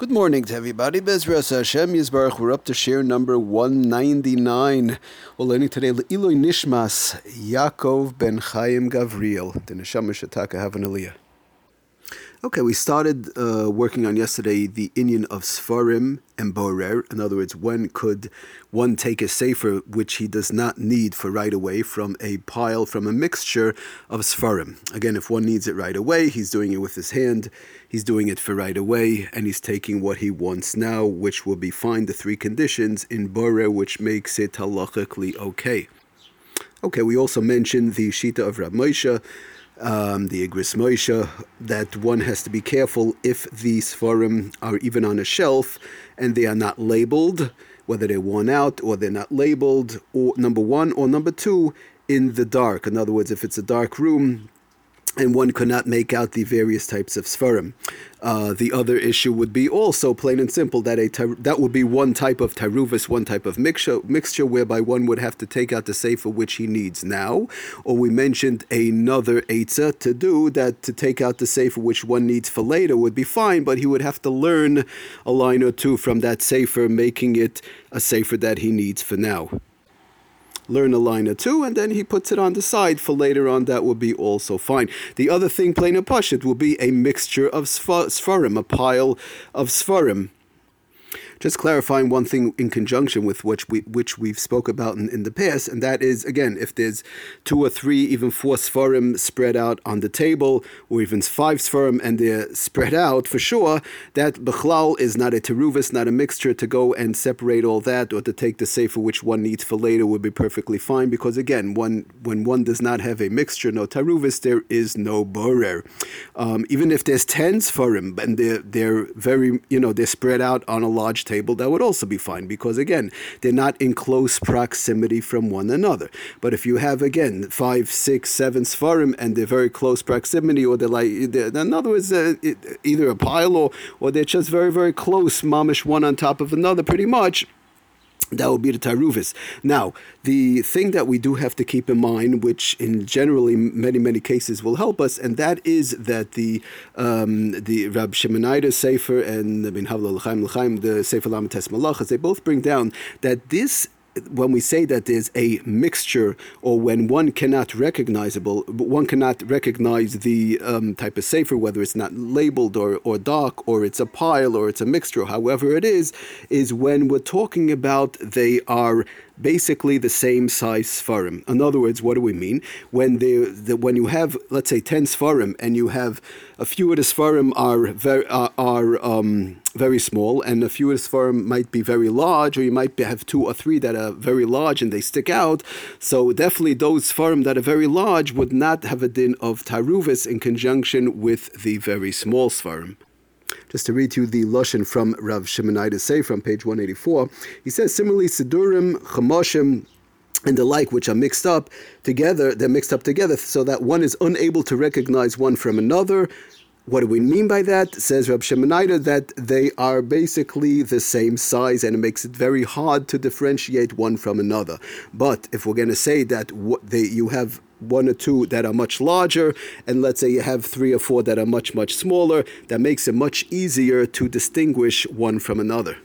Good morning to everybody. Bezras Hashem Yisbarach. We're up to share number 199. We're learning today Iloi Nishmas Yaakov ben Chaim Gavriel. The Neshama Shataka have aliyah. Okay, we started uh, working on yesterday the inyan of Sfarim and Borer. In other words, when could one take a sefer which he does not need for right away from a pile, from a mixture of Sfarim? Again, if one needs it right away, he's doing it with his hand, he's doing it for right away, and he's taking what he wants now, which will be fine, the three conditions in Borer, which makes it halachically okay. Okay, we also mentioned the Shita of Rab Moshe um, the Igros Moshe, that one has to be careful if the Sfarim are even on a shelf and they are not labeled, whether they're worn out or they're not labeled, or number one, or number two, in the dark. In other words, if it's a dark room, and one could not make out the various types of sfarim. Uh, the other issue would be also plain and simple that a that would be one type of taruvis, one type of mixture, mixture whereby one would have to take out the sefer which he needs now, or we mentioned another eitzah to do that to take out the sefer which one needs for later would be fine, but he would have to learn a line or two from that sefer, making it a sefer that he needs for now learn a line or two, and then he puts it on the side for later on. That would be also fine. The other thing, plain and pashit, will be a mixture of sfarim, a pile of sfarim. Just clarifying one thing in conjunction with which we which we've spoke about in, in the past, and that is again, if there's two or three, even four sfarim spread out on the table, or even five sfarim and they're spread out, for sure, that bechlal is not a teruvis, not a mixture to go and separate all that, or to take the sefer which one needs for later would be perfectly fine, because again, one when one does not have a mixture, no teruvis, there is no borer. Um, even if there's ten sfarim and they're they're very you know they're spread out on a large table, that would also be fine because, again, they're not in close proximity from one another. But if you have, again, five, six, seven Sfarim and they're very close proximity, or they're like, they're, in other words, uh, either a pile or, or they're just very, very close, mamish one on top of another, pretty much that would be the taruvis. Now, the thing that we do have to keep in mind, which in generally many many cases will help us, and that is that the um, the Rab Shimon Eider Sefer and the Bin Havla L'chaim the Sefer Lamites Malachas, they both bring down that this when we say that there's a mixture, or when one cannot recognizable, one cannot recognize the um, type of sefer, whether it's not labeled or, or dark, or it's a pile, or it's a mixture, however it is, is when we're talking about they are basically the same size Sfarim. In other words, what do we mean? When they, the, when you have, let's say, 10 Sfarim, and you have a few of the Sfarim are very, uh, are um, very small, and a few of the Sfarim might be very large, or you might have two or three that are very large and they stick out. So definitely those Sfarim that are very large would not have a din of Taruvis in conjunction with the very small Sfarim. Just to read to you the Lashon from Rav Shimon Eider Say from page 184, he says, similarly, Sidurim, Chamoshim, and the like, which are mixed up together, they're mixed up together so that one is unable to recognize one from another. What do we mean by that? Says Rab Shimon Eider that they are basically the same size and it makes it very hard to differentiate one from another. But if we're going to say that they, you have one or two that are much larger, and let's say you have three or four that are much, much smaller, that makes it much easier to distinguish one from another.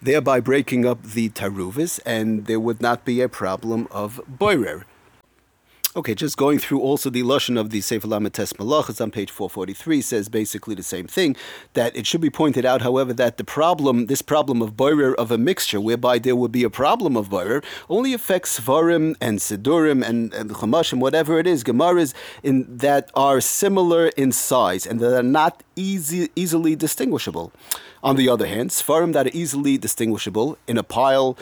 Thereby breaking up the taruvis, and there would not be a problem of boirer. Okay, just going through also the Lashon of the Sefer Lamites Malachas on page 443 says basically the same thing. That it should be pointed out, however, that the problem, this problem of boirer of a mixture, whereby there would be a problem of boirer, only affects Sfarim and Sidurim and, and whatever it is, Gemaras, in, that are similar in size and that are not easy, easily distinguishable. On the other hand, Sfarim that are easily distinguishable in a pile,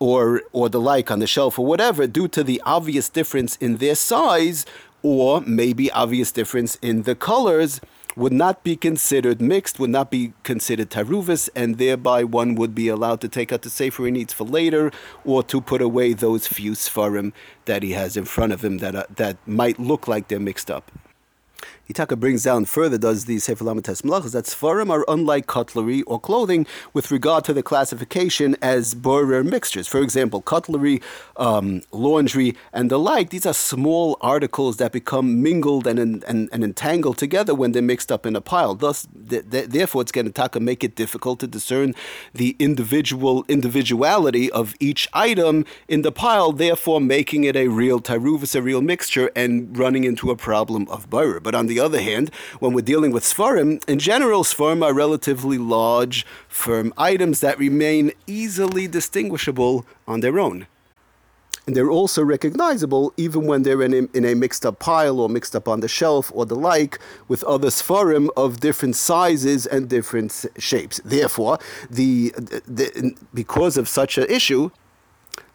or or the like on the shelf or whatever due to the obvious difference in their size or maybe obvious difference in the colors would not be considered mixed, would not be considered taruvis, and thereby one would be allowed to take out the sefer he needs for later, or to put away those few sfarim that he has in front of him that uh, that might look like they're mixed up. Itaka brings down further, does the Sefer Lamites Malachas, that Sfarim are unlike cutlery or clothing with regard to the classification as borer mixtures. For example, cutlery, um, laundry, and the like, these are small articles that become mingled and, and, and entangled together when they're mixed up in a pile. Thus, th- th- therefore, it's going to make it difficult to discern the individual individuality of each item in the pile, therefore making it a real taruvis, a real mixture, and running into a problem of borer. But on the other hand, when we're dealing with Sfarim, in general, Sfarim are relatively large, firm items that remain easily distinguishable on their own. And they're also recognizable even when they're in a, in a mixed up pile or mixed up on the shelf or the like with other Sfarim of different sizes and different shapes. Therefore, the, the because of such an issue,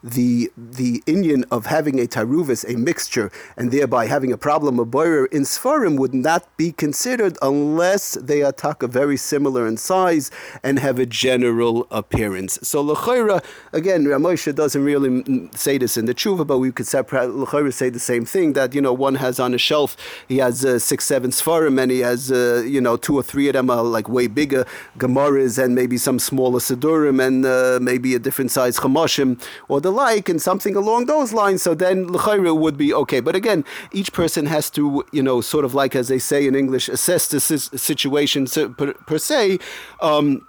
the the inyan of having a taruvis, a mixture, and thereby having a problem of boirer in Sfarim would not be considered unless they attack a very similar in size and have a general appearance. So L'chaira, again, Ramosha doesn't really say this in the tshuva, but we could L'chaira say the same thing, that, you know, one has on a shelf, he has uh, six, seven Sfarim, and he has, uh, you know, two or three of them are like way bigger Gemaras and maybe some smaller Sidurim and uh, maybe a different size Chamashim or the like and something along those lines, so then l'chayre would be okay. But again, each person has to, you know, sort of like as they say in English, assess the situation per, per se. Um,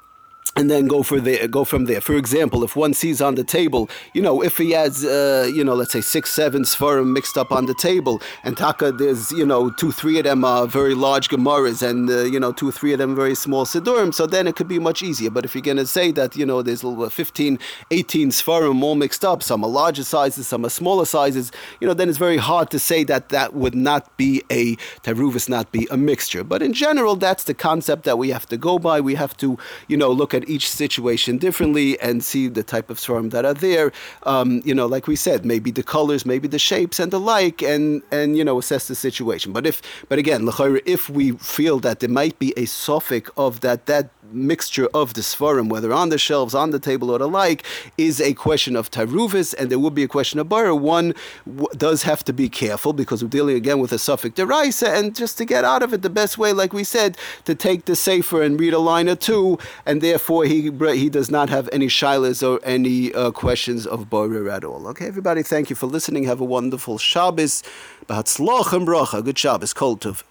and then go for the go from there. For example, if one sees on the table, you know, if he has, uh, you know, let's say six, seven sfarim mixed up on the table, and taka, there's, you know, two, three of them are very large gemaras, and uh, you know, two three of them very small sidurim. So then it could be much easier. But if you're going to say that, you know, there's 15, 18 sfarim all mixed up, some are larger sizes, some are smaller sizes, you know, then it's very hard to say that that would not be a teruvis, not be a mixture. But in general, that's the concept that we have to go by. We have to, you know, look at each situation differently and see the type of sfarim that are there. Um, you know, like we said, maybe the colors, maybe the shapes and the like, and and you know assess the situation. But if, but again, if we feel that there might be a safek of that that mixture of the sfarim, whether on the shelves, on the table, or the like, is a question of taruvis, and there will be a question of bar. One w- does have to be careful because we're dealing again with a safek deraisa, and just to get out of it, the best way, like we said, to take the sefer and read a line or two, and therefore he he does not have any shilas or any uh, questions of bar at all. Okay, everybody, thank you for listening. Have a wonderful Shabbos. Bahatzlach and bracha. Good Shabbos. Kol tov.